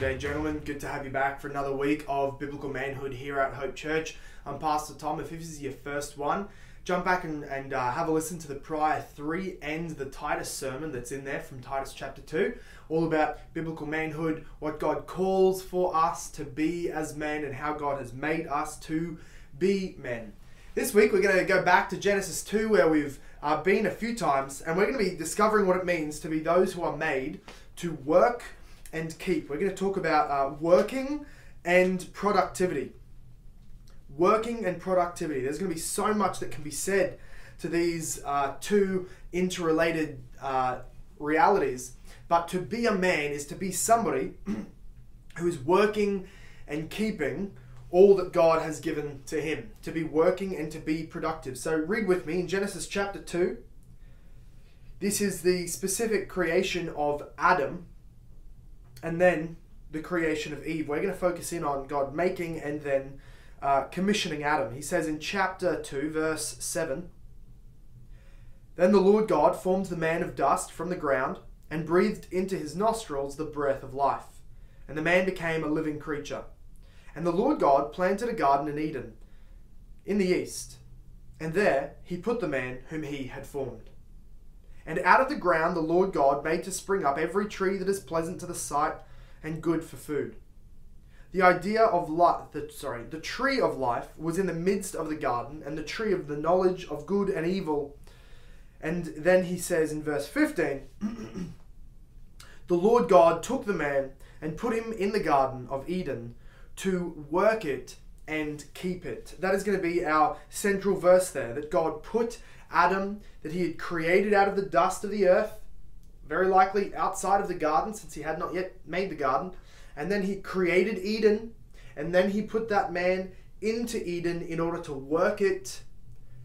G'day, gentlemen. Good to have you back for another week of biblical manhood here at Hope Church. I'm Pastor Tom. If this is your first one, jump back and, and uh, have a listen to the prior three and the Titus sermon that's in there from Titus chapter 2, all about biblical manhood, what God calls for us to be as men, and how God has made us to be men. This week, we're going to go back to Genesis 2, where we've uh, been a few times, and we're going to be discovering what it means to be those who are made to work and keep. We're going to talk about uh, working and productivity. Working and productivity. There's going to be so much that can be said to these uh, two interrelated uh, realities. But to be a man is to be somebody who is working and keeping all that God has given to him, to be working and to be productive. So read with me in Genesis chapter 2. This is the specific creation of Adam and then the creation of Eve. We're going to focus in on God making and then uh, commissioning Adam. He says in chapter 2, verse 7 Then the Lord God formed the man of dust from the ground and breathed into his nostrils the breath of life. And the man became a living creature. And the Lord God planted a garden in Eden, in the east, and there he put the man whom he had formed. And out of the ground the Lord God made to spring up every tree that is pleasant to the sight and good for food. The idea of life, the, sorry, the tree of life was in the midst of the garden, and the tree of the knowledge of good and evil. And then he says in verse 15, the Lord God took the man and put him in the garden of Eden to work it and keep it. That is going to be our central verse there that God put Adam that he had created out of the dust of the earth, very likely outside of the garden since he had not yet made the garden. And then he created Eden, and then he put that man into Eden in order to work it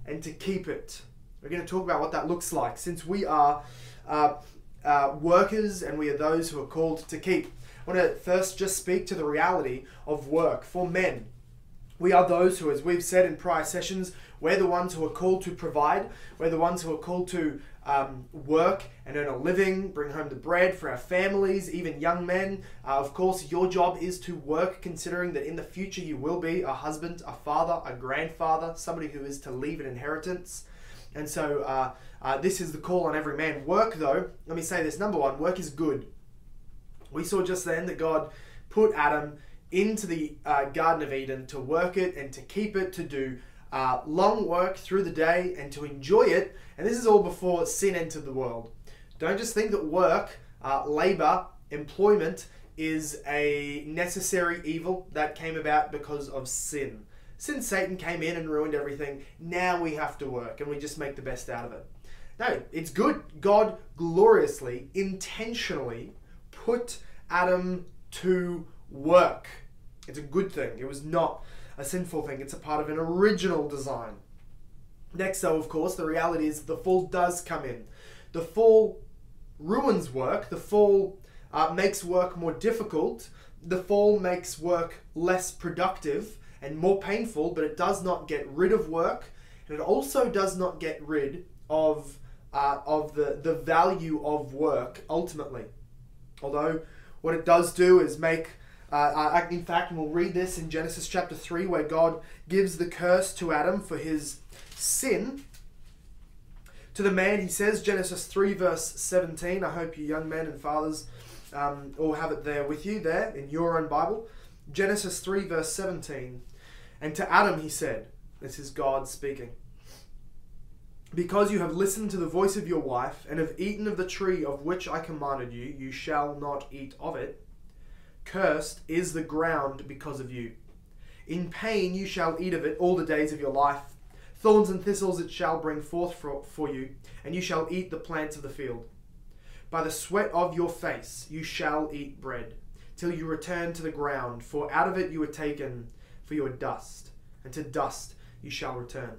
and to keep it. We're going to talk about what that looks like since we are uh, uh, workers and we are those who are called to keep. I want to first just speak to the reality of work for men. We are those who, as we've said in prior sessions, we're the ones who are called to provide. We're the ones who are called to um, work and earn a living, bring home the bread for our families, even young men. Uh, of course, your job is to work, considering that in the future you will be a husband, a father, a grandfather, somebody who is to leave an inheritance. And so, uh, uh, this is the call on every man. Work, though, let me say this number one, work is good. We saw just then that God put Adam into the uh, Garden of Eden to work it and to keep it, to do uh, long work through the day and to enjoy it. And this is all before sin entered the world. Don't just think that work, uh, labor, employment is a necessary evil that came about because of sin. Since Satan came in and ruined everything, now we have to work and we just make the best out of it. No, it's good. God gloriously, intentionally put Adam to work. It's a good thing. It was not a sinful thing, it's a part of an original design. Next, though, of course, the reality is the fall does come in. The fall ruins work, the fall uh, makes work more difficult, the fall makes work less productive and more painful, but it does not get rid of work, and it also does not get rid of, uh, of the, the value of work ultimately. Although, what it does do is make uh, in fact, we'll read this in Genesis chapter 3, where God gives the curse to Adam for his sin. To the man, he says, Genesis 3, verse 17. I hope you young men and fathers um, all have it there with you, there in your own Bible. Genesis 3, verse 17. And to Adam, he said, This is God speaking. Because you have listened to the voice of your wife, and have eaten of the tree of which I commanded you, you shall not eat of it. Cursed is the ground because of you. In pain you shall eat of it all the days of your life. Thorns and thistles it shall bring forth for, for you, and you shall eat the plants of the field. By the sweat of your face you shall eat bread, till you return to the ground, for out of it you were taken, for you are dust, and to dust you shall return.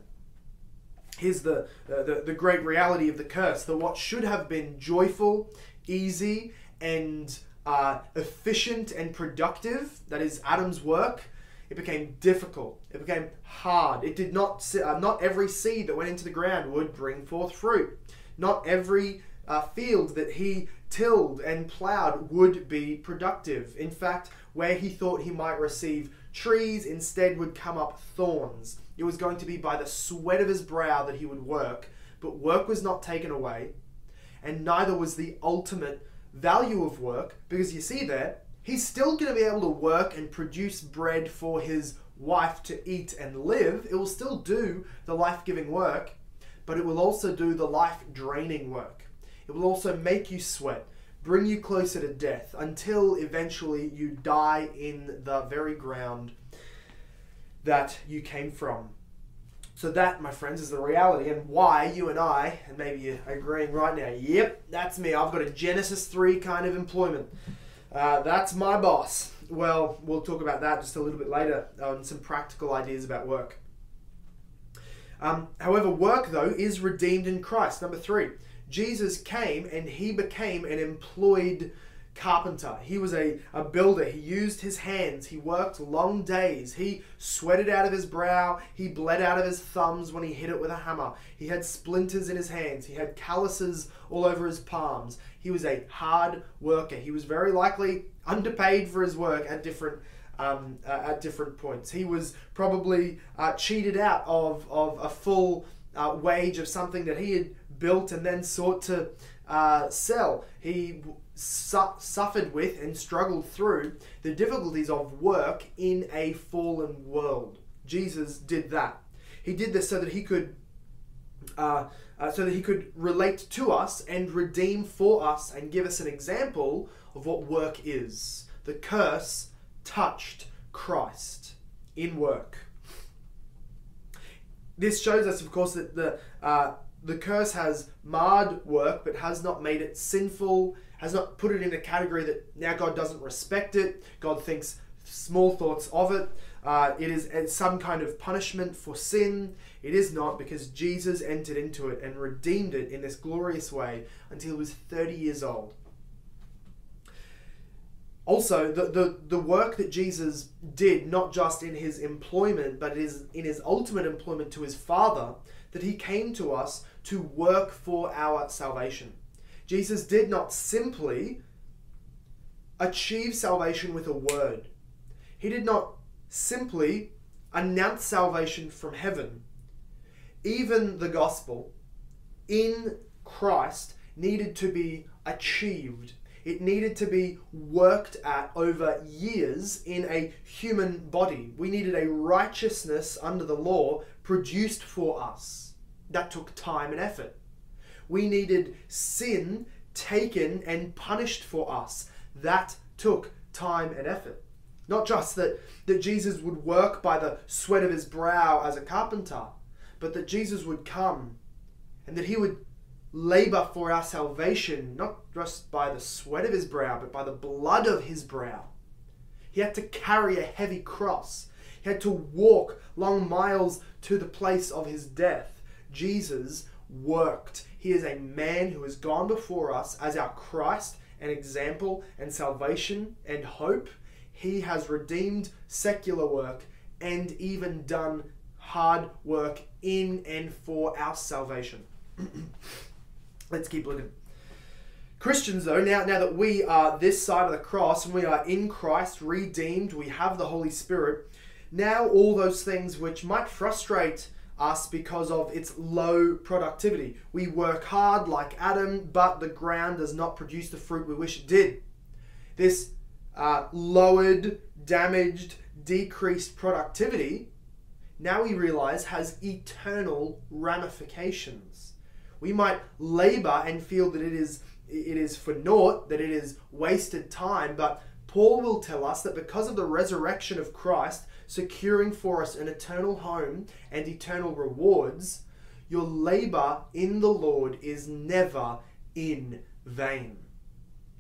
Here's the, uh, the, the great reality of the curse that what should have been joyful, easy, and uh, efficient and productive, that is Adam's work, it became difficult. It became hard. It did not, uh, not every seed that went into the ground would bring forth fruit. Not every uh, field that he tilled and plowed would be productive. In fact, where he thought he might receive trees, instead would come up thorns. It was going to be by the sweat of his brow that he would work, but work was not taken away, and neither was the ultimate value of work, because you see there, he's still going to be able to work and produce bread for his wife to eat and live. It will still do the life giving work, but it will also do the life draining work. It will also make you sweat, bring you closer to death until eventually you die in the very ground that you came from. So that, my friends, is the reality and why you and I, and maybe you're agreeing right now, yep, that's me. I've got a Genesis 3 kind of employment. Uh, that's my boss. Well, we'll talk about that just a little bit later on some practical ideas about work. Um, however, work, though, is redeemed in Christ. Number three, Jesus came and he became an employed carpenter. He was a, a builder. He used his hands. He worked long days. He sweated out of his brow. He bled out of his thumbs when he hit it with a hammer. He had splinters in his hands. He had calluses all over his palms. He was a hard worker. He was very likely underpaid for his work at different um, uh, at different points. He was probably uh, cheated out of, of a full uh, wage of something that he had built and then sought to uh, sell. He su- suffered with and struggled through the difficulties of work in a fallen world. Jesus did that. He did this so that he could. Uh, uh, so that he could relate to us and redeem for us and give us an example of what work is. The curse touched Christ in work. This shows us, of course, that the uh, the curse has marred work, but has not made it sinful, has not put it in a category that now God doesn't respect it. God thinks small thoughts of it. Uh, it is some kind of punishment for sin. It is not because Jesus entered into it and redeemed it in this glorious way until he was 30 years old. Also, the, the, the work that Jesus did, not just in his employment, but is in his ultimate employment to his Father, that he came to us to work for our salvation. Jesus did not simply achieve salvation with a word, he did not simply announce salvation from heaven. Even the gospel in Christ needed to be achieved. It needed to be worked at over years in a human body. We needed a righteousness under the law produced for us that took time and effort. We needed sin taken and punished for us. That took time and effort. Not just that, that Jesus would work by the sweat of his brow as a carpenter, but that Jesus would come and that he would labor for our salvation, not just by the sweat of his brow, but by the blood of his brow. He had to carry a heavy cross. He had to walk long miles to the place of his death. Jesus worked. He is a man who has gone before us as our Christ and example and salvation and hope. He has redeemed secular work and even done hard work in and for our salvation. Let's keep looking. Christians, though, now, now that we are this side of the cross and we are in Christ, redeemed, we have the Holy Spirit, now all those things which might frustrate us because of its low productivity. We work hard like Adam, but the ground does not produce the fruit we wish it did. This uh, lowered, damaged, decreased productivity, now we realize has eternal ramifications. We might labor and feel that it is it is for naught, that it is wasted time, but Paul will tell us that because of the resurrection of Christ, securing for us an eternal home and eternal rewards, your labor in the Lord is never in vain.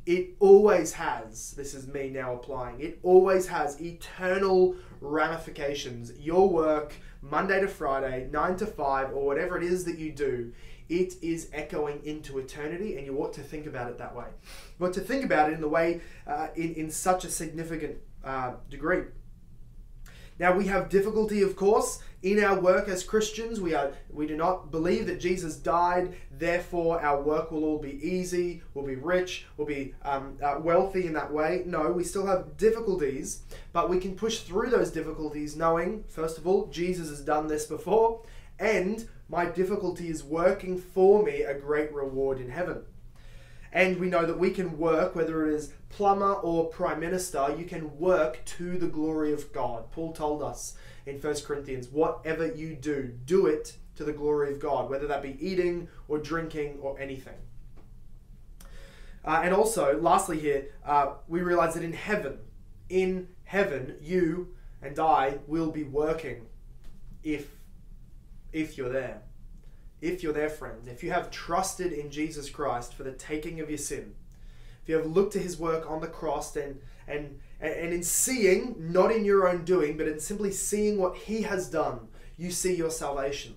It always has, this is me now applying, it always has eternal ramifications. Your work, Monday to Friday, 9 to 5, or whatever it is that you do, it is echoing into eternity, and you ought to think about it that way. But to think about it in the way, uh, in, in such a significant uh, degree. Now we have difficulty, of course, in our work as Christians. We are we do not believe that Jesus died, therefore our work will all be easy, we'll be rich, we'll be um, uh, wealthy in that way. No, we still have difficulties, but we can push through those difficulties, knowing first of all Jesus has done this before, and my difficulty is working for me a great reward in heaven. And we know that we can work, whether it is plumber or prime minister, you can work to the glory of God. Paul told us in 1 Corinthians, whatever you do, do it to the glory of God, whether that be eating or drinking or anything. Uh, and also, lastly, here, uh, we realize that in heaven, in heaven, you and I will be working if if you're there if you're their friend, if you have trusted in Jesus Christ for the taking of your sin, if you have looked to his work on the cross and, and, and in seeing, not in your own doing, but in simply seeing what he has done, you see your salvation.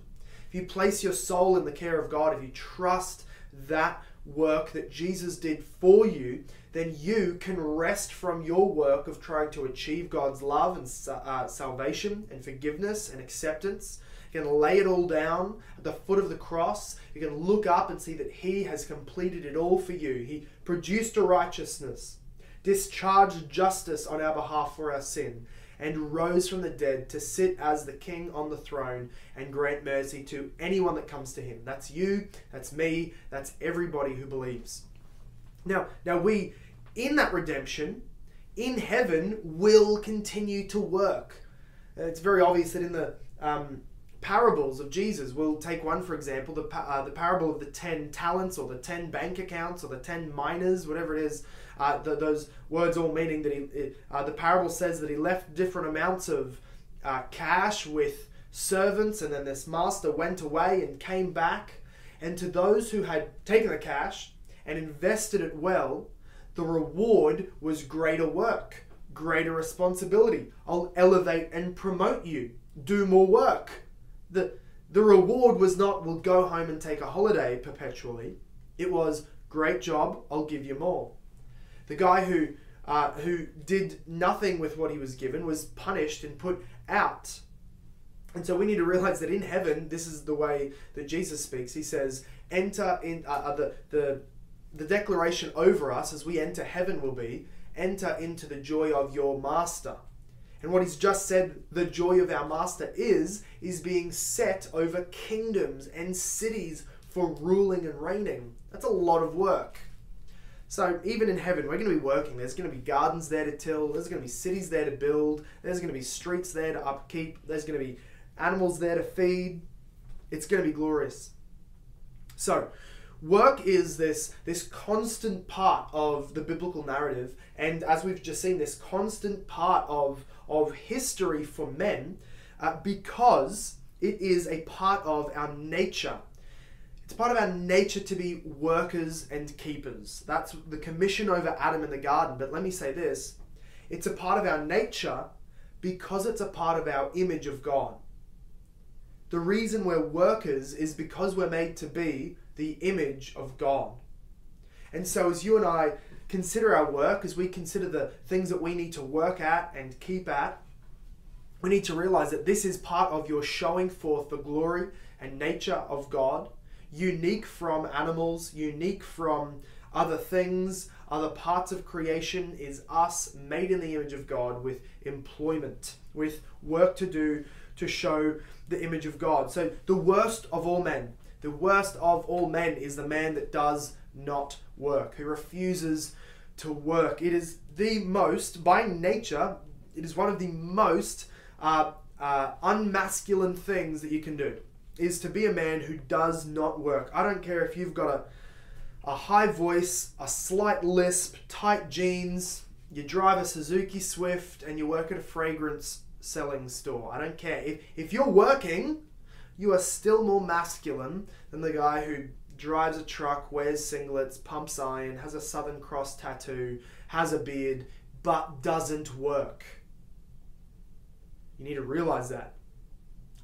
If you place your soul in the care of God, if you trust that work that Jesus did for you, then you can rest from your work of trying to achieve God's love and uh, salvation and forgiveness and acceptance you can lay it all down at the foot of the cross. You can look up and see that He has completed it all for you. He produced a righteousness, discharged justice on our behalf for our sin, and rose from the dead to sit as the King on the throne and grant mercy to anyone that comes to Him. That's you, that's me, that's everybody who believes. Now, now we, in that redemption, in heaven, will continue to work. It's very obvious that in the um, parables of Jesus. We'll take one, for example, the, uh, the parable of the 10 talents or the 10 bank accounts or the 10 minas, whatever it is. Uh, those words all meaning that he, uh, the parable says that he left different amounts of uh, cash with servants, and then this master went away and came back. And to those who had taken the cash and invested it well, the reward was greater work, greater responsibility. I'll elevate and promote you. Do more work the the reward was not we'll go home and take a holiday perpetually. It was great job, I'll give you more. The guy who uh, who did nothing with what he was given was punished and put out. And so we need to realize that in heaven, this is the way that Jesus speaks. He says, "Enter in uh, uh, the the the declaration over us as we enter heaven will be, enter into the joy of your master." And what he's just said the joy of our master is, is being set over kingdoms and cities for ruling and reigning. That's a lot of work. So even in heaven, we're going to be working. There's going to be gardens there to till. There's going to be cities there to build. There's going to be streets there to upkeep. There's going to be animals there to feed. It's going to be glorious. So, work is this this constant part of the biblical narrative, and as we've just seen, this constant part of of history for men uh, because it is a part of our nature. It's part of our nature to be workers and keepers. That's the commission over Adam in the garden. But let me say this it's a part of our nature because it's a part of our image of God. The reason we're workers is because we're made to be the image of God. And so, as you and I consider our work, as we consider the things that we need to work at and keep at, we need to realize that this is part of your showing forth the glory and nature of God, unique from animals, unique from other things, other parts of creation, is us made in the image of God with employment, with work to do to show the image of God. So, the worst of all men, the worst of all men is the man that does not work, who refuses to work. It is the most, by nature, it is one of the most uh, uh, unmasculine things that you can do. Is to be a man who does not work. I don't care if you've got a, a high voice, a slight lisp, tight jeans, you drive a Suzuki Swift, and you work at a fragrance selling store. I don't care. If, if you're working, you are still more masculine than the guy who drives a truck, wears singlets, pumps iron, has a Southern Cross tattoo, has a beard, but doesn't work. You need to realize that.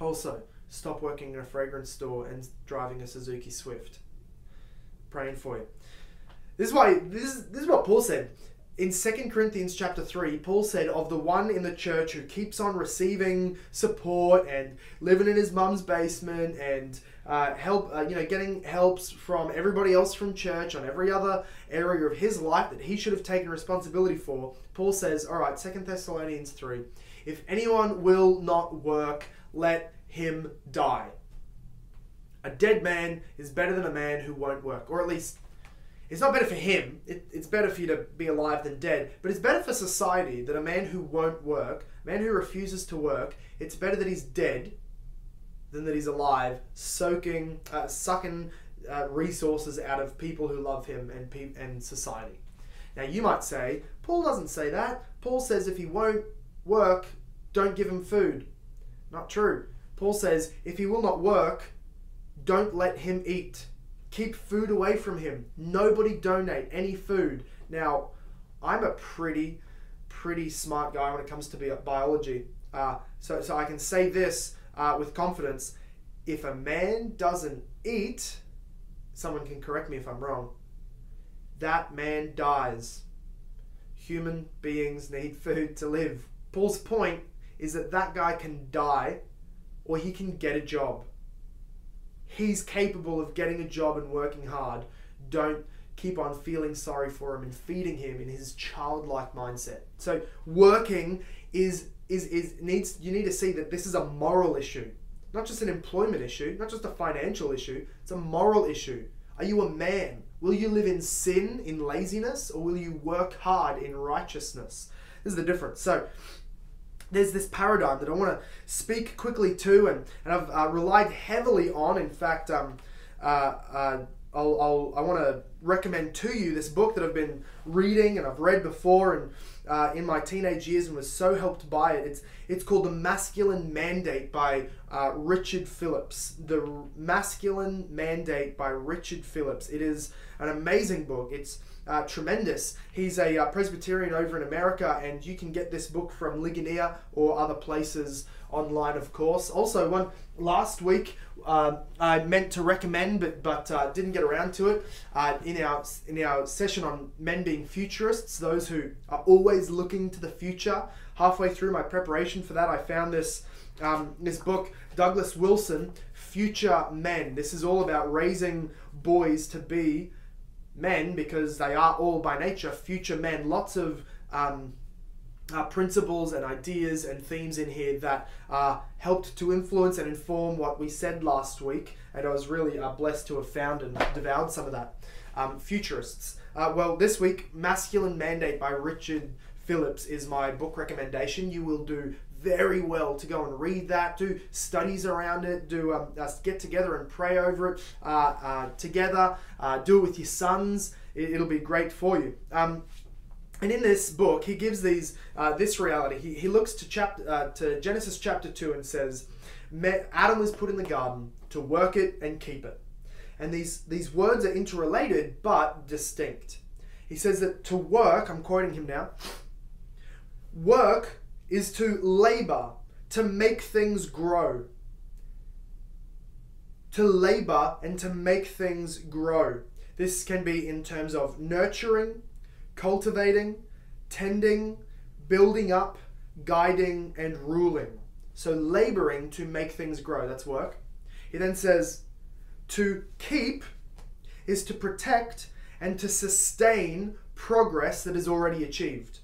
Also, stop working in a fragrance store and driving a Suzuki Swift. Praying for you. This is why this is, this is what Paul said. In 2 Corinthians chapter 3, Paul said of the one in the church who keeps on receiving support and living in his mum's basement and uh, help, uh, you know, getting helps from everybody else from church on every other area of his life that he should have taken responsibility for. Paul says, all right, 2 Thessalonians 3, if anyone will not work, let him die. A dead man is better than a man who won't work, or at least it's not better for him. It, it's better for you to be alive than dead. But it's better for society that a man who won't work, a man who refuses to work, it's better that he's dead than that he's alive, soaking, uh, sucking uh, resources out of people who love him and pe- and society. Now you might say, Paul doesn't say that. Paul says if he won't work, don't give him food. Not true. Paul says if he will not work, don't let him eat. Keep food away from him. Nobody donate any food. Now, I'm a pretty, pretty smart guy when it comes to biology. Uh, so, so I can say this uh, with confidence. If a man doesn't eat, someone can correct me if I'm wrong, that man dies. Human beings need food to live. Paul's point is that that guy can die or he can get a job he's capable of getting a job and working hard. Don't keep on feeling sorry for him and feeding him in his childlike mindset. So working is is is needs you need to see that this is a moral issue, not just an employment issue, not just a financial issue. It's a moral issue. Are you a man? Will you live in sin, in laziness, or will you work hard in righteousness? This is the difference. So there's this paradigm that I want to speak quickly to, and, and I've uh, relied heavily on. In fact, um, uh, uh, I'll, I'll, i want to recommend to you this book that I've been reading and I've read before and uh, in my teenage years and was so helped by it. It's, it's called The Masculine Mandate by uh, Richard Phillips. The Masculine Mandate by Richard Phillips. It is an amazing book. It's uh, tremendous. He's a uh, Presbyterian over in America, and you can get this book from Ligonier or other places online, of course. Also, one last week uh, I meant to recommend, but but uh, didn't get around to it. Uh, in our in our session on men being futurists, those who are always looking to the future. Halfway through my preparation for that, I found this um, this book, Douglas Wilson, Future Men. This is all about raising boys to be men because they are all by nature future men. Lots of um, uh, principles and ideas and themes in here that uh, helped to influence and inform what we said last week. And I was really uh, blessed to have found and devoured some of that. Um, futurists. Uh, well, this week, Masculine Mandate by Richard Phillips is my book recommendation. You will do very well to go and read that, do studies around it, do um, uh, get together and pray over it uh, uh, together, uh, do it with your sons. It, will be great for you. Um, and in this book, he gives these uh, this reality. He, he looks to chapter to Genesis chapter two and says, Adam was put in the garden to work it and keep it. And these these words are interrelated but distinct. He says that to work, I'm quoting him now. Work is to labor, to make things grow. To labor and to make things grow. This can be in terms of nurturing, cultivating, tending, building up, guiding, and ruling. So, laboring to make things grow, that's work. He then says, to keep is to protect and to sustain progress that is already achieved.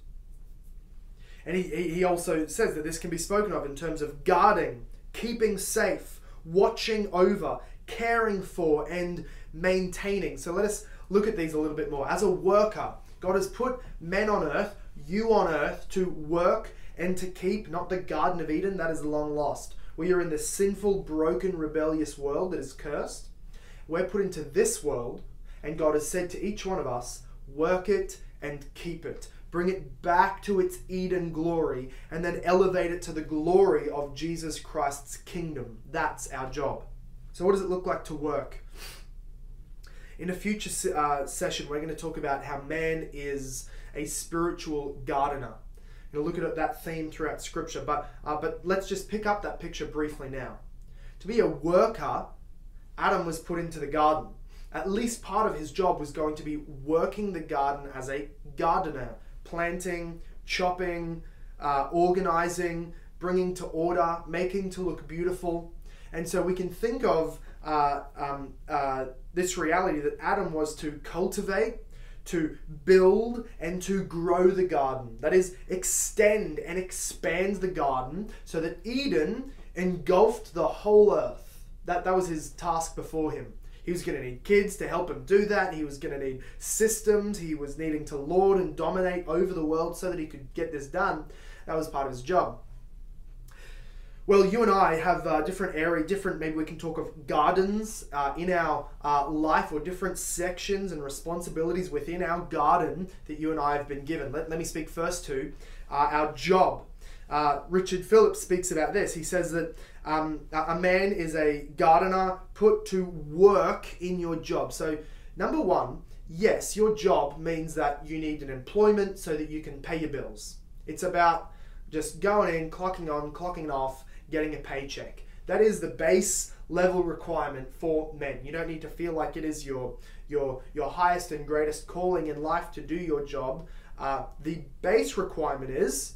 And he, he also says that this can be spoken of in terms of guarding, keeping safe, watching over, caring for, and maintaining. So let us look at these a little bit more. As a worker, God has put men on earth, you on earth, to work and to keep, not the Garden of Eden, that is long lost. We are in this sinful, broken, rebellious world that is cursed. We're put into this world, and God has said to each one of us, work it and keep it bring it back to its Eden glory, and then elevate it to the glory of Jesus Christ's kingdom. That's our job. So, what does it look like to work? In a future uh, session, we're going to talk about how man is a spiritual gardener. Going to look at that theme throughout Scripture, but uh, but let's just pick up that picture briefly now. To be a worker, Adam was put into the garden. At least part of his job was going to be working the garden as a gardener, planting, chopping, uh, organizing, bringing to order, making to look beautiful. And so we can think of uh, um, uh, this reality that Adam was to cultivate, to build, and to grow the garden. That is, extend and expand the garden so that Eden engulfed the whole earth. That, that was his task before him. He was going to need kids to help him do that. He was going to need systems. He was needing to lord and dominate over the world so that he could get this done. That was part of his job. Well, you and I have uh, different area, different. Maybe we can talk of gardens uh, in our uh, life, or different sections and responsibilities within our garden that you and I have been given. Let, let me speak first to uh, our job. Uh, Richard Phillips speaks about this. He says that um, a man is a gardener put to work in your job. So, number one, yes, your job means that you need an employment so that you can pay your bills. It's about just going in, clocking on, clocking off, getting a paycheck. That is the base level requirement for men. You don't need to feel like it is your your your highest and greatest calling in life to do your job. Uh, the base requirement is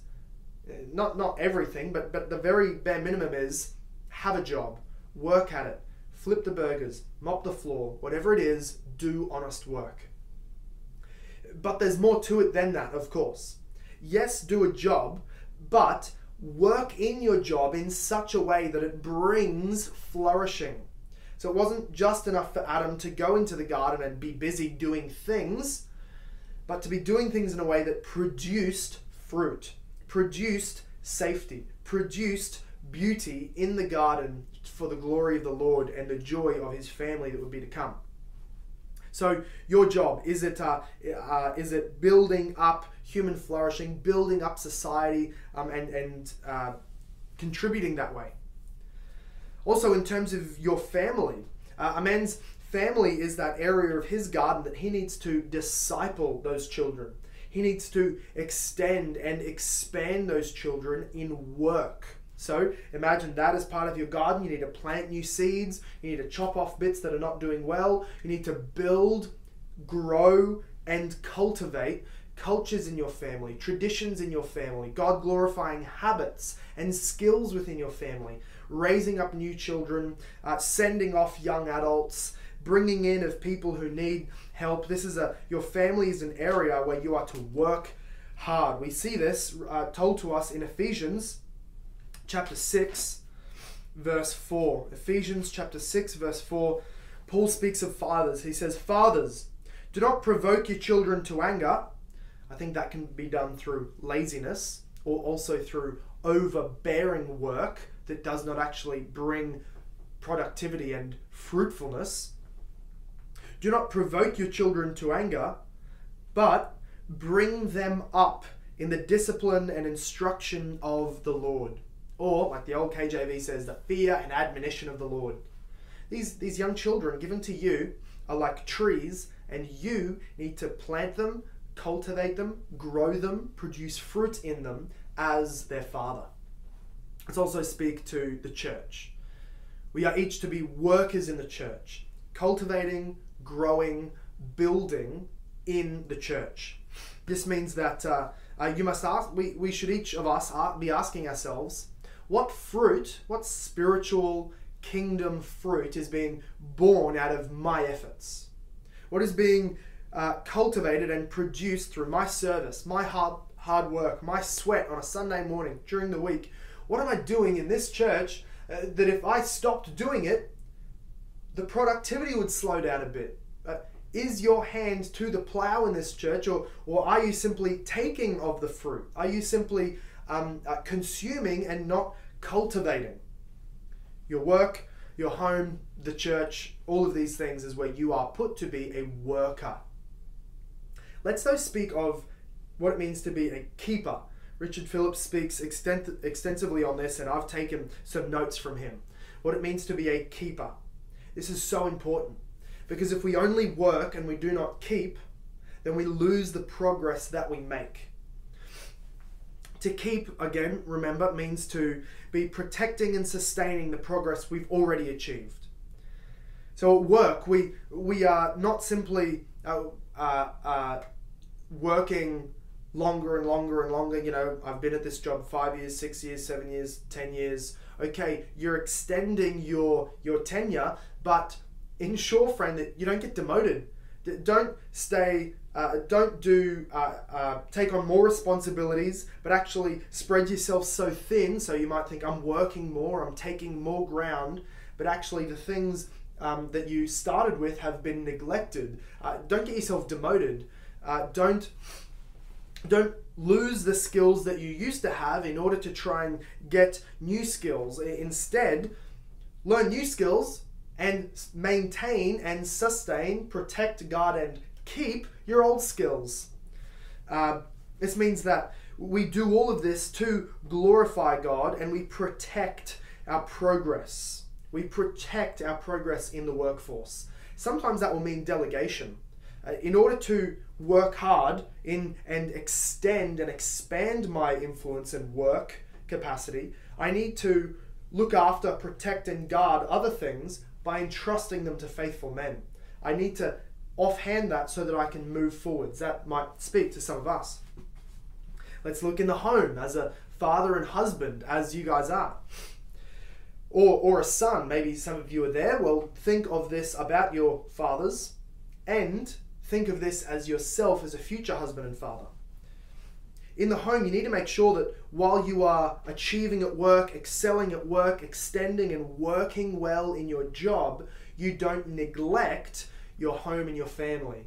uh, not not everything, but but the very bare minimum is have a job, work at it, flip the burgers, mop the floor, whatever it is, do honest work. But there's more to it than that, of course. Yes, do a job, but work in your job in such a way that it brings flourishing. So it wasn't just enough for Adam to go into the garden and be busy doing things, but to be doing things in a way that produced fruit, produced safety, produced beauty in the garden for the glory of the Lord and the joy of his family that would be to come. So your job is it uh, uh, is it building up human flourishing, building up society, um, and and uh, contributing that way. Also, in terms of your family, uh, a man's family is that area of his garden that he needs to disciple those children. He needs to extend and expand those children in work. So imagine that as part of your garden. You need to plant new seeds. You need to chop off bits that are not doing well. You need to build, grow, and cultivate cultures in your family, traditions in your family, God glorifying habits and skills within your family, raising up new children, uh, sending off young adults, bringing in of people who need help. This is a your family is an area where you are to work hard. We see this uh, told to us in Ephesians chapter 6, verse 4. Ephesians chapter 6, verse 4. Paul speaks of fathers. He says, Fathers, do not provoke your children to anger. I think that can be done through laziness or also through overbearing work that does not actually bring productivity and fruitfulness. Do not provoke your children to anger, but bring them up in the discipline and instruction of the Lord or like the old KJV says, the fear and admonition of the Lord. These, these young children given to you are like trees, and you need to plant them, cultivate them, grow them, produce fruit in them as their father. Let's also speak to the church. We are each to be workers in the church, cultivating, growing, building in the church. This means that uh, uh, you must ask, we, we should each of us be asking ourselves, what fruit, what spiritual kingdom fruit is being born out of my efforts? What is being uh, cultivated and produced through my service, my hard, hard work, my sweat on a Sunday morning during the week? What am I doing in this church uh, that if I stopped doing it, the productivity would slow down a bit? Uh, is your hand to the plow in this church, or, or are you simply taking of the fruit? Are you simply um, uh, consuming and not cultivating. Your work, your home, the church, all of these things is where you are put to be a worker. Let's though speak of what it means to be a keeper. Richard Phillips speaks extent- extensively on this, and I've taken some notes from him. What it means to be a keeper. This is so important because if we only work and we do not keep, then we lose the progress that we make. To keep, again, remember, means to be protecting and sustaining the progress we've already achieved. So at work, we, we are not simply uh, uh, uh, working longer and longer and longer. You know, I've been at this job five years, six years, seven years, ten years. Okay, you're extending your your tenure, but ensure, friend, that you don't get demoted. Don't stay. Uh, don't do uh, uh, take on more responsibilities, but actually spread yourself so thin. So you might think I'm working more, I'm taking more ground, but actually the things um, that you started with have been neglected. Uh, don't get yourself demoted. Uh, don't don't lose the skills that you used to have in order to try and get new skills. Instead, learn new skills and maintain and sustain, protect, guard, and keep your old skills. Uh, this means that we do all of this to glorify God and we protect our progress. We protect our progress in the workforce. Sometimes that will mean delegation. Uh, in order to work hard in and extend and expand my influence and work capacity, I need to look after, protect, and guard other things by entrusting them to faithful men. I need to offhand that so that I can move forwards. That might speak to some of us. Let's look in the home as a father and husband, as you guys are. Or, or a son, maybe some of you are there. Well, think of this about your fathers and think of this as yourself as a future husband and father. In the home, you need to make sure that while you are achieving at work, excelling at work, extending and working well in your job, you don't neglect your home and your family.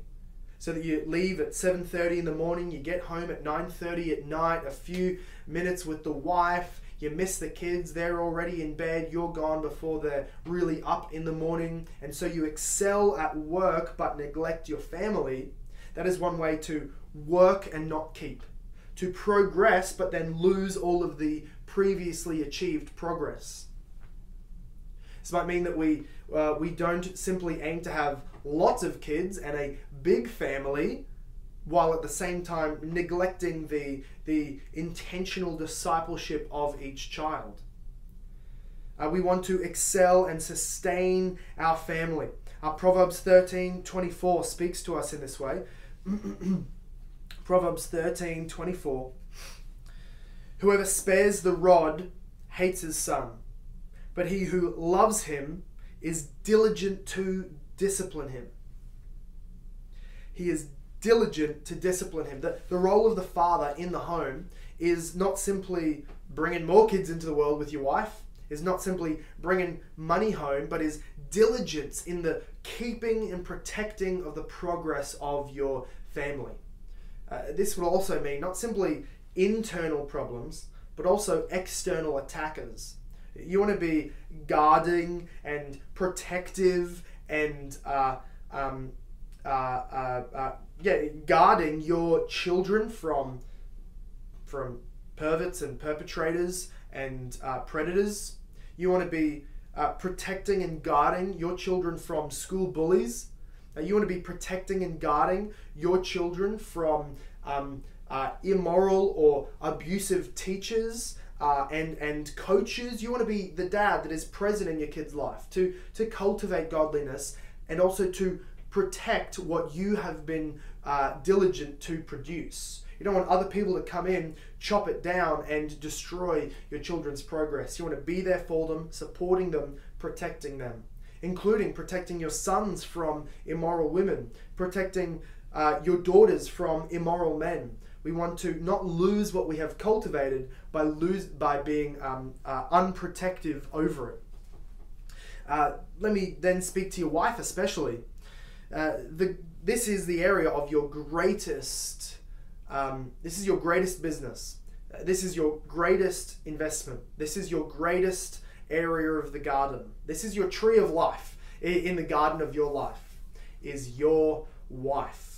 So that you leave at 7:30 in the morning, you get home at 9:30 at night, a few minutes with the wife, you miss the kids, they're already in bed, you're gone before they're really up in the morning, and so you excel at work but neglect your family. That is one way to work and not keep to progress but then lose all of the previously achieved progress. This might mean that we, uh, we don't simply aim to have lots of kids and a big family while at the same time neglecting the, the intentional discipleship of each child. Uh, we want to excel and sustain our family. Uh, Proverbs 13 24 speaks to us in this way. Proverbs 13 24. Whoever spares the rod hates his son, but he who loves him is diligent to discipline him. He is diligent to discipline him. The, the role of the father in the home is not simply bringing more kids into the world with your wife, is not simply bringing money home, but is diligence in the keeping and protecting of the progress of your family. Uh, this would also mean not simply internal problems, but also external attackers. You want to be guarding and protective and uh, um, uh, uh, uh, yeah, guarding your children from from perverts and perpetrators and predators. You want to be protecting and guarding your children from school bullies you want to be protecting and guarding your children from um, uh, immoral or abusive teachers uh, and and coaches. You want to be the dad that is present in your kid's life to to cultivate godliness and also to protect what you have been uh, diligent to produce. You don't want other people to come in, chop it down, and destroy your children's progress. You want to be there for them, supporting them, protecting them including protecting your sons from immoral women, protecting uh, your daughters from immoral men. We want to not lose what we have cultivated by lose by being um, uh, unprotective over it. Uh, let me then speak to your wife, especially. Uh, the this is the area of your greatest. Um, this is your greatest business. Uh, this is your greatest investment. This is your greatest area of the garden. This is your tree of life in the garden of your life, is your wife.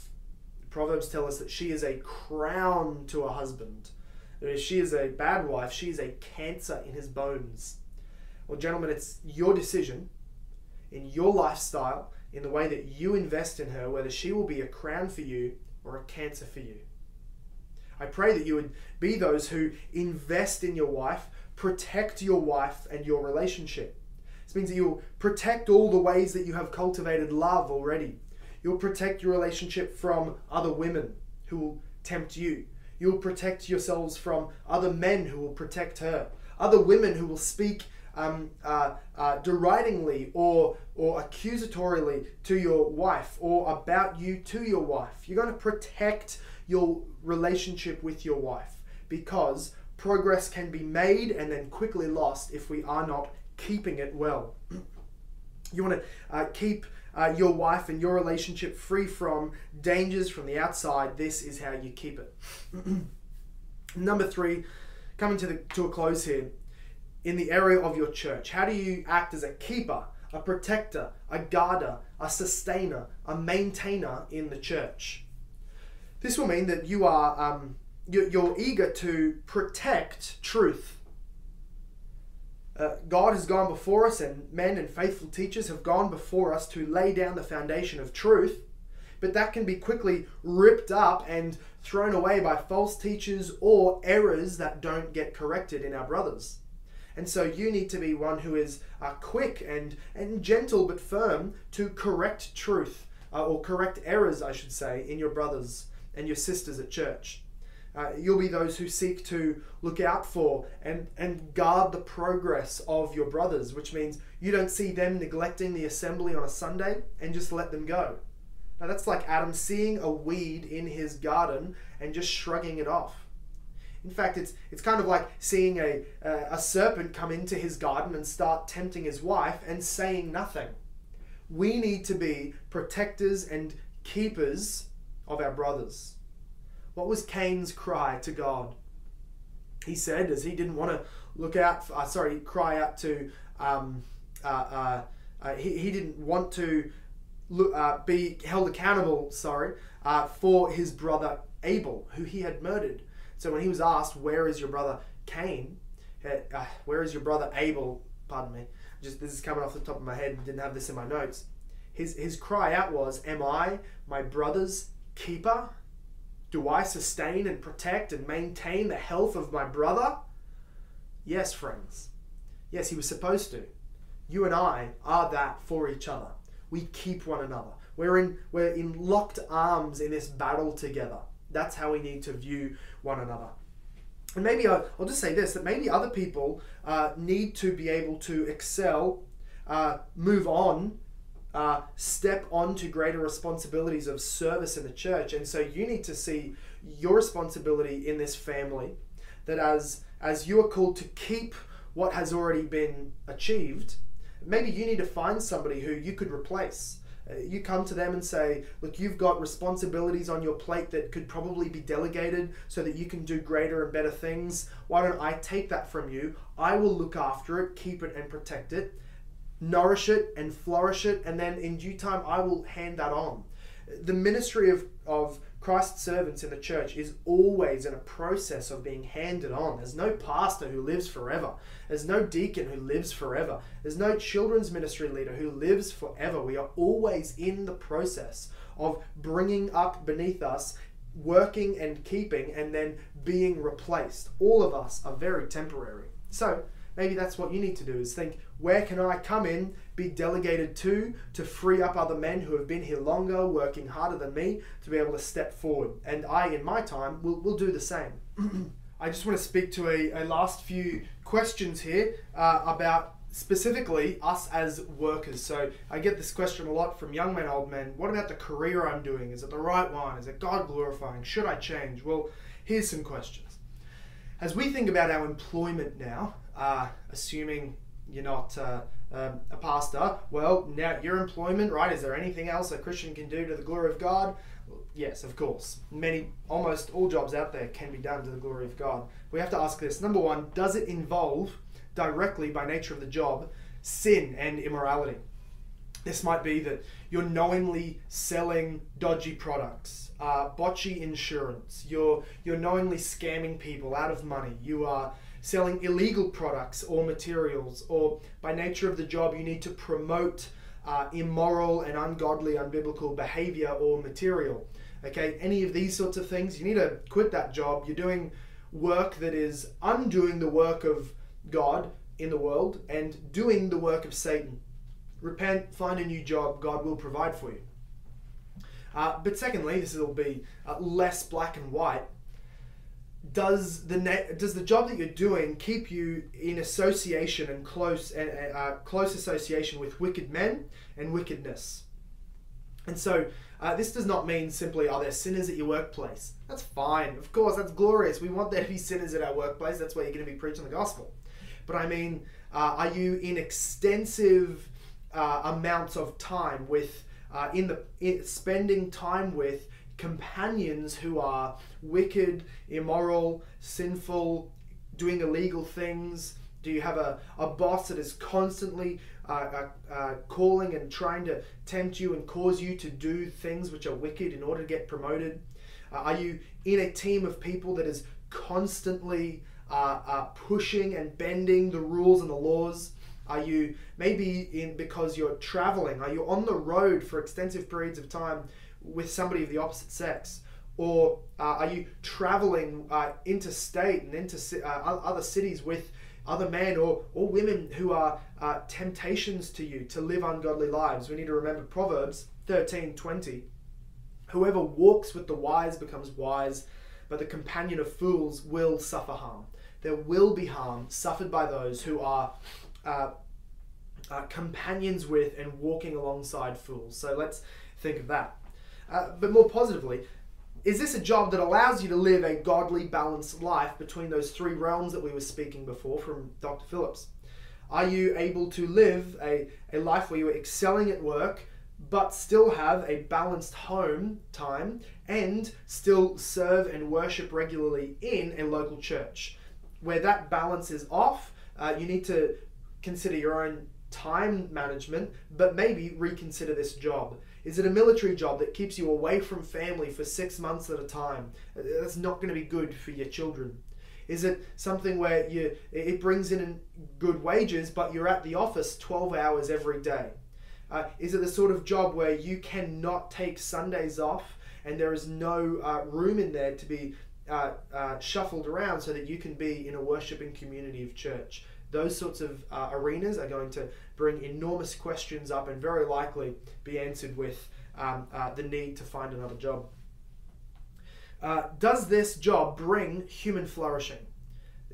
Proverbs tell us that she is a crown to her husband. That If she is a bad wife, she is a cancer in his bones. Well, gentlemen, it's your decision in your lifestyle, in the way that you invest in her, whether she will be a crown for you or a cancer for you. I pray that you would be those who invest in your wife protect your wife and your relationship. This means that you'll protect all the ways that you have cultivated love already. You'll protect your relationship from other women who will tempt you. You will protect yourselves from other men who will protect her, other women who will speak um, uh, uh, deridingly or or accusatorily to your wife or about you to your wife. You're going to protect your relationship with your wife because progress can be made and then quickly lost if we are not keeping it well. You want to uh, keep uh, your wife and your relationship free from dangers from the outside. This is how you keep it. Number three, coming to the to a close here, in the area of your church, how do you act as a keeper, a protector, a guarder, a sustainer, a maintainer in the church? This will mean that you are um, you're eager to protect truth uh, God has gone before us, and men and faithful teachers have gone before us to lay down the foundation of truth. But that can be quickly ripped up and thrown away by false teachers or errors that don't get corrected in our brothers. And so you need to be one who is uh, quick and, and gentle but firm to correct truth, uh, or correct errors, I should say, in your brothers and your sisters at church. Uh, you'll be those who seek to look out for and, and guard the progress of your brothers, which means you don't see them neglecting the assembly on a Sunday and just let them go. Now, that's like Adam seeing a weed in his garden and just shrugging it off. In fact, it's, it's kind of like seeing a, uh, a serpent come into his garden and start tempting his wife and saying nothing. We need to be protectors and keepers of our brothers. What was Cain's cry to God? He said, as he didn't want to look out, for, uh, sorry, cry out to, um, uh, uh, uh, he, he didn't want to look, uh, be held accountable, sorry, uh, for his brother Abel, who he had murdered. So when he was asked, Where is your brother Cain? where is your brother Abel? Pardon me. Just this is coming off the top of my head. Didn't have this in my notes. His his cry out was, "Am I my brother's keeper?" Do I sustain and protect and maintain the health of my brother? Yes, friends. Yes, he was supposed to. You and I are that for each other. We keep one another. We're in, we're in locked arms in this battle together. That's how we need to view one another. And maybe I'll, I'll just say this that maybe other people uh, need to be able to excel, uh, move on uh, step onto greater responsibilities of service in the church. And so you need to see your responsibility in this family that as as you are called to keep what has already been achieved, maybe you need to find somebody who you could replace. Uh, you come to them and say, Look, you've got responsibilities on your plate that could probably be delegated so that you can do greater and better things. Why don't I take that from you? I will look after it, keep it, and protect it nourish it and flourish it, and then in due time I will hand that on. The ministry of, of Christ's servants in the church is always in a process of being handed on. There's no pastor who lives forever. There's no deacon who lives forever. There's no children's ministry leader who lives forever. We are always in the process of bringing up beneath us, working and keeping, and then being replaced. All of us are very temporary. So, maybe that's what you need to do is think where can i come in be delegated to to free up other men who have been here longer working harder than me to be able to step forward? And i in my time will, will do the same. I just want to speak to a, a last few questions here uh, about specifically us as workers. So i get this question a lot from young men old men. What about the career i'm doing? Is it the right one? Is it god glorifying? Should i change? Well here's some questions. As we think about our employment now uh, assuming you're not uh, um, a pastor, well, now your employment, right? Is there anything else a Christian can do to the glory of God? Yes, of course. Many, almost all jobs out there can be done to the glory of God. We have to ask this number one, does it involve directly, by nature of the job, sin and immorality? This might be that you're knowingly selling dodgy products, uh, botchy insurance. You're you're knowingly scamming people out of money. You are selling illegal products or materials, or by nature of the job, you need to promote uh, immoral and ungodly, unbiblical behavior or material. Okay, any of these sorts of things, you need to quit that job. You're doing work that is undoing the work of God in the world and doing the work of Satan. Repent, find a new job, God will provide for you. Uh, but secondly, this will be uh, less black and white does the ne- does the job that you're doing keep you in association and close uh, uh, close association with wicked men and wickedness? And so uh, this does not mean simply are there sinners at your workplace. That's fine, of course, that's glorious. We want there to be sinners at our workplace. That's where you're going to be preaching the gospel. But I mean, uh, are you in extensive uh, amounts of time with uh, in the in spending time with companions who are wicked, immoral, sinful, doing illegal things? Do you have a, a boss that is constantly uh, uh, uh, calling and trying to tempt you and cause you to do things which are wicked in order to get promoted? Uh, are you in a team of people that is constantly uh, uh, pushing and bending the rules and the laws? Are you maybe in because you're traveling? Are you on the road for extensive periods of time with somebody of the opposite sex? Or uh, are you traveling uh, interstate and into uh, other cities with other men or, or women who are uh, temptations to you to live ungodly lives? We need to remember Proverbs 13 20. Whoever walks with the wise becomes wise, but the companion of fools will suffer harm. There will be harm suffered by those who are uh, uh, companions with and walking alongside fools. So let's think of that. Uh, but more positively, is this a job that allows you to live a godly, balanced life between those three realms that we were speaking before from Dr. Phillips? Are you able to live a, a life where you're excelling at work, but still have a balanced home time and still serve and worship regularly in a local church? Where that balance is off, uh, you need to consider your own time management, but maybe reconsider this job. Is it a military job that keeps you away from family for six months at a time? That's not going to be good for your children. Is it something where you it brings in good wages, but you're at the office 12 hours every day? Uh, is it the sort of job where you cannot take Sundays off and there is no uh, room in there to be uh, uh shuffled around so that you can be in a worshiping community of church? Those sorts of uh, arenas are going to bring enormous questions up and very likely be answered with um, uh, the need to find another job. Uh, does this job bring human flourishing?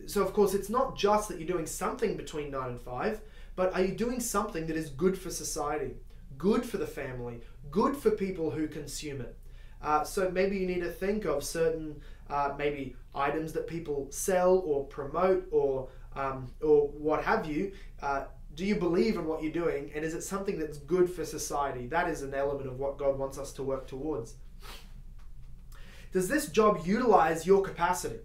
So, of course, it's not just that you're doing something between 9 and 5, but are you doing something that is good for society, good for the family, good for people who consume it? Uh, so maybe you need to think of certain uh, maybe items that people sell or promote or um, or what have you, uh, do you believe in what you're doing and is it something that's good for society? That is an element of what God wants us to work towards. Does this job utilize your capacity?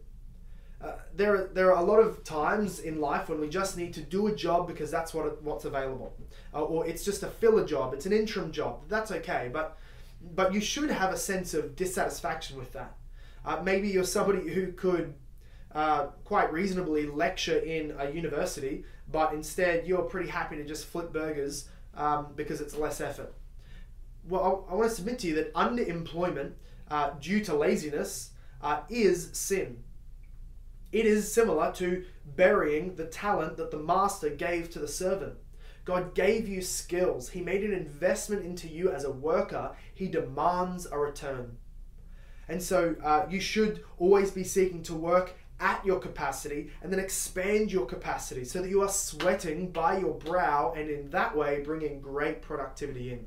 Uh, there, are, there are a lot of times in life when we just need to do a job because that's what what's available, uh, or it's just a filler job, it's an interim job. That's okay, but but you should have a sense of dissatisfaction with that. Uh, maybe you're somebody who could uh, quite reasonably lecture in a university, but instead you're pretty happy to just flip burgers um, because it's less effort. Well, I, I want to submit to you that underemployment uh, due to laziness uh, is sin. It is similar to burying the talent that the master gave to the servant. God gave you skills. He made an investment into you as a worker. He demands a return. And so uh, you should always be seeking to work at your capacity and then expand your capacity so that you are sweating by your brow and in that way bringing great productivity in.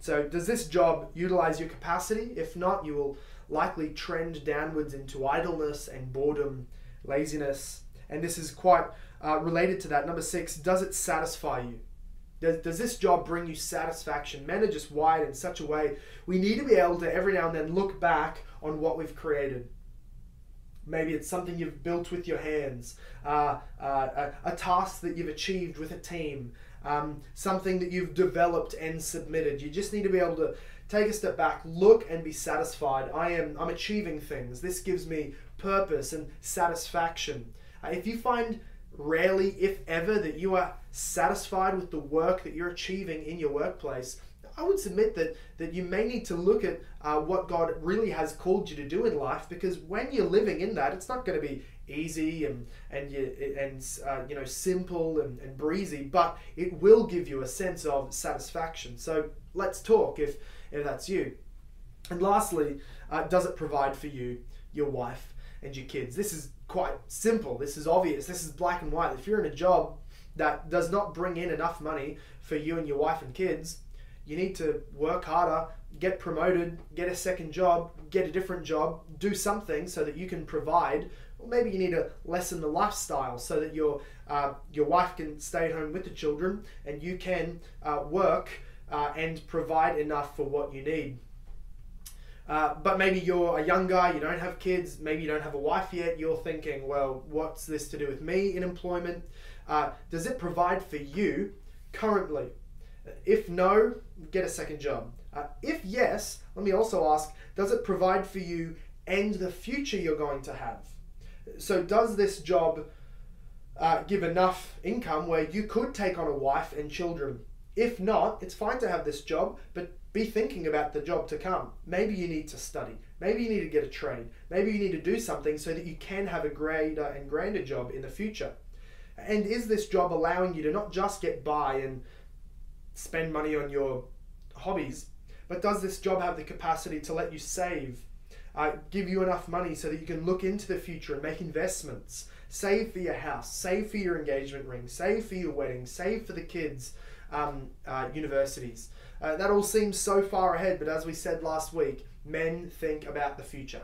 So, does this job utilize your capacity? If not, you will likely trend downwards into idleness and boredom, laziness. And this is quite uh, related to that. Number six, does it satisfy you? Does, does this job bring you satisfaction? Men are just wired in such a way. We need to be able to every now and then look back on what we've created. Maybe it's something you've built with your hands, uh, uh, a, a, task that you've achieved with a team, um, something that you've developed and submitted. You just need to be able to take a step back, look and be satisfied. I am I'm achieving things. This gives me purpose and satisfaction. Uh, if you find rarely, if ever, that you are satisfied with the work that you're achieving in your workplace, I would submit that that you may need to look at uh, what God really has called you to do in life, because when you're living in that, it's not going to be easy and and you, and uh, you know simple and, and breezy, but it will give you a sense of satisfaction. So let's talk if if that's you. And lastly, uh, does it provide for you, your wife? and your kids. This is quite simple. This is obvious. This is black and white. If you're in a job that does not bring in enough money for you and your wife and kids, you need to work harder, get promoted, get a second job, get a different job, do something so that you can provide. Or maybe you need to lessen the lifestyle so that your uh, your wife can stay at home with the children and you can uh, work uh, and provide enough for what you need. Uh, but maybe you're a young guy, you don't have kids, maybe you don't have a wife yet. You're thinking, well, what's this to do with me in employment? Uh, does it provide for you currently? If no, get a second job. Uh, if yes, let me also ask, does it provide for you and the future you're going to have? So, does this job uh, give enough income where you could take on a wife and children? If not, it's fine to have this job, but be thinking about the job to come. Maybe you need to study. Maybe you need to get a trade. Maybe you need to do something so that you can have a greater and grander job in the future. And is this job allowing you to not just get by and spend money on your hobbies, but does this job have the capacity to let you save, uh, give you enough money so that you can look into the future and make investments, save for your house, save for your engagement ring, save for your wedding, save for the kids' um, uh, universities? Uh, that all seems so far ahead, but as we said last week, men think about the future.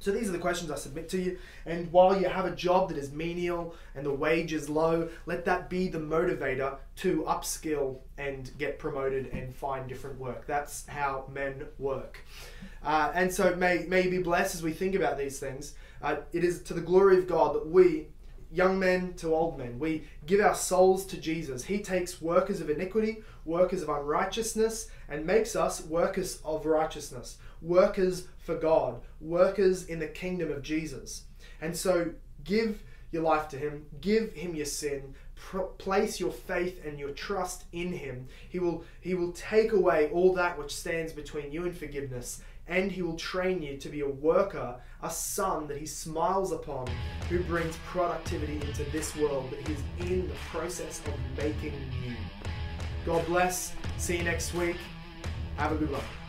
So these are the questions I submit to you. And while you have a job that is menial and the wage is low, let that be the motivator to upskill and get promoted and find different work. That's how men work. Uh, and so may, may you be blessed as we think about these things. Uh, it is to the glory of God that we, young men to old men, we give our souls to Jesus. He takes workers of iniquity, workers of unrighteousness, and makes us workers of righteousness workers for God, workers in the kingdom of Jesus. And so give your life to Him, give Him your sin, place your faith and your trust in Him. He will, he will take away all that which stands between you and forgiveness. And he will train you to be a worker, a son that he smiles upon, who brings productivity into this world that he is in the process of making new. God bless. See you next week. Have a good one.